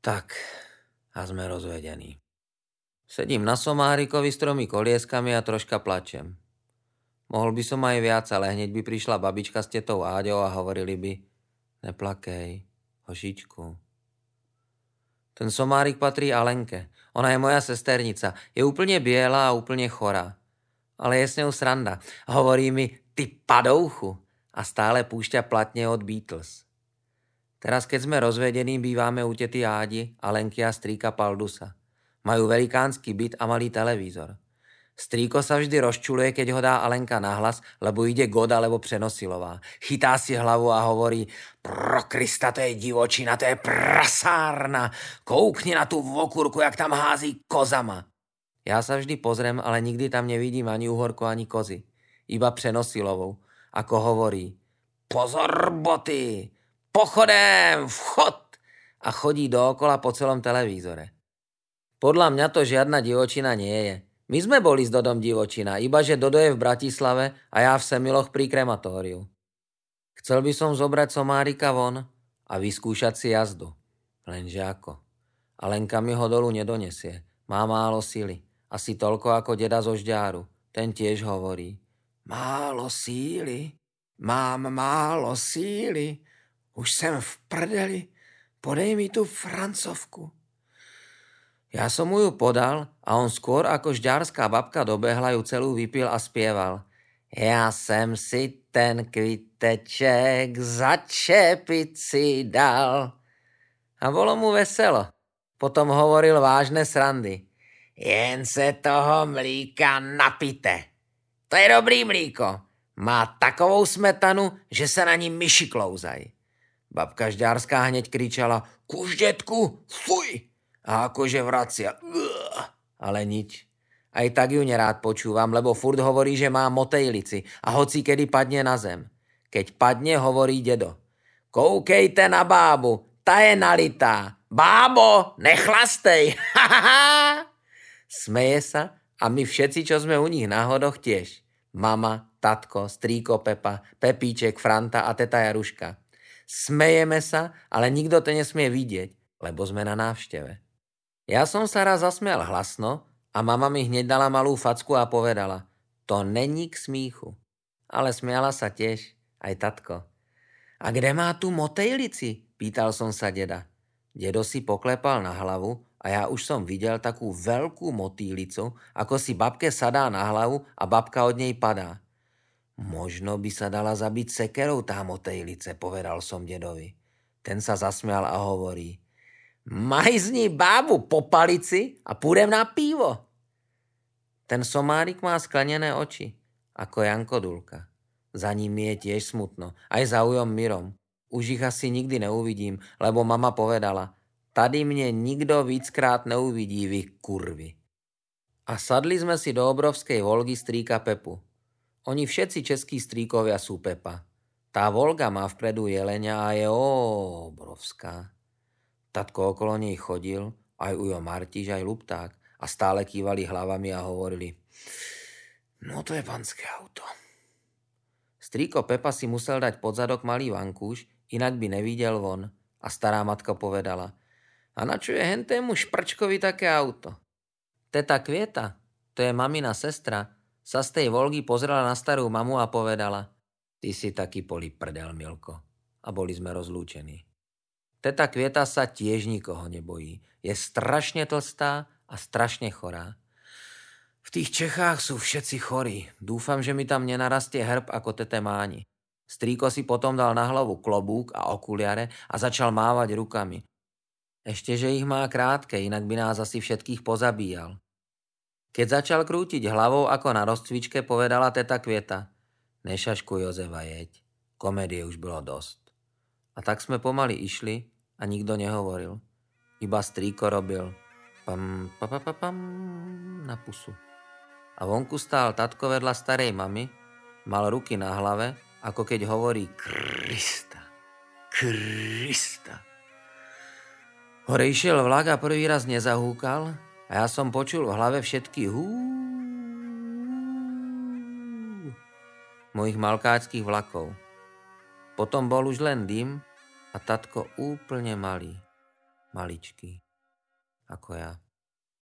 Tak, a sme rozvedení. Sedím na somárikovi s tromi kolieskami a troška plačem. Mohol by som aj viac, ale hneď by prišla babička s tetou Áďou a hovorili by Neplakej, hošičku. Ten somárik patrí Alenke. Ona je moja sesternica. Je úplne biela a úplne chorá. Ale je s ňou sranda. Hovorí mi, ty padouchu. A stále púšťa platne od Beatles. Teraz, keď sme rozvedení, býváme u tety Ádi, Alenky a strýka Paldusa. Majú velikánsky byt a malý televízor. Strýko sa vždy rozčuluje, keď ho dá Alenka nahlas, lebo ide God alebo Přenosilová. Chytá si hlavu a hovorí, pro Krista, to je divočina, to je prasárna. Koukni na tú vokurku, jak tam hází kozama. Ja sa vždy pozriem, ale nikdy tam nevidím ani uhorku, ani kozy. Iba Přenosilovou. Ako hovorí, pozor boty, pochodem, vchod. A chodí dookola po celom televízore. Podľa mňa to žiadna divočina nie je. My sme boli s Dodom divočina, iba že Dodo je v Bratislave a ja v Semiloch pri krematóriu. Chcel by som zobrať somárika von a vyskúšať si jazdu. Lenže ako? Alenka mi ho dolu nedonesie. Má málo sily. Asi toľko ako deda zo žďáru. Ten tiež hovorí. Málo síly? Mám málo síly. Už sem v prdeli. Podej mi tu francovku. Ja som mu ju podal a on skôr ako žďarská babka dobehla ju celú vypil a spieval. Ja sem si ten kviteček začepiť si dal. A bolo mu veselo. Potom hovoril vážne srandy. Jen se toho mlíka napite. To je dobrý mlíko. Má takovou smetanu, že sa na ní myši klouzaj. Babka Žďarská hneď kričala, kuž detku, fuj! A akože vracia. Ale nič. Aj tak ju nerád počúvam, lebo furt hovorí, že má motejlici a hoci kedy padne na zem. Keď padne, hovorí dedo. Koukejte na bábu, ta je nalitá. Bábo, nechlastej. Smeje sa a my všetci, čo sme u nich na tiež. Mama, tatko, strýko Pepa, Pepíček, Franta a teta Jaruška. Smejeme sa, ale nikto to nesmie vidieť, lebo sme na návšteve. Ja som sa raz zasmial hlasno a mama mi hneď dala malú facku a povedala, to není k smíchu. Ale smiala sa tiež, aj tatko. A kde má tu motejlici? Pýtal som sa deda. Dedo si poklepal na hlavu a ja už som videl takú veľkú motýlicu, ako si babke sadá na hlavu a babka od nej padá. Možno by sa dala zabiť sekerou tá motejlice, povedal som dedovi. Ten sa zasmial a hovorí – majzni bábu po palici a pôjdem na pivo. Ten somárik má sklenené oči, ako Janko Dulka. Za ním je tiež smutno, aj za ujom Mirom. Už ich asi nikdy neuvidím, lebo mama povedala, tady mne nikto víckrát neuvidí, vy kurvy. A sadli sme si do obrovskej Volgy strýka Pepu. Oni všetci českí strýkovia sú Pepa. Tá Volga má vpredu jelenia a je obrovská. Tatko okolo nej chodil, aj Ujo Martiš, aj Lupták a stále kývali hlavami a hovorili No to je panské auto. Strýko Pepa si musel dať pod zadok malý vankúš, inak by nevidel von. A stará matka povedala A na čo hentému šprčkovi také auto? Teta Kvieta, to je mamina sestra, sa z tej Volgy pozrela na starú mamu a povedala Ty si taký poli prdel, Milko. A boli sme rozlúčení. Teta Kvieta sa tiež nikoho nebojí. Je strašne tlstá a strašne chorá. V tých Čechách sú všetci chorí. Dúfam, že mi tam nenarastie hrb ako tete Máni. Strýko si potom dal na hlavu klobúk a okuliare a začal mávať rukami. Ešte, že ich má krátke, inak by nás asi všetkých pozabíjal. Keď začal krútiť hlavou ako na rozcvičke, povedala teta Kvieta. Nešašku Jozefa jeď. Komédie už bolo dosť. A tak sme pomaly išli a nikto nehovoril. Iba strýko robil pam, pa, pa, pa, pam, na pusu. A vonku stál tatko vedľa starej mamy, mal ruky na hlave, ako keď hovorí Krista, Krista. Hore išiel vlak a prvý raz nezahúkal a ja som počul v hlave všetky hú. mojich malkáckých vlakov. Potom bol už len dym a tatko úplne malý, maličký, ako ja.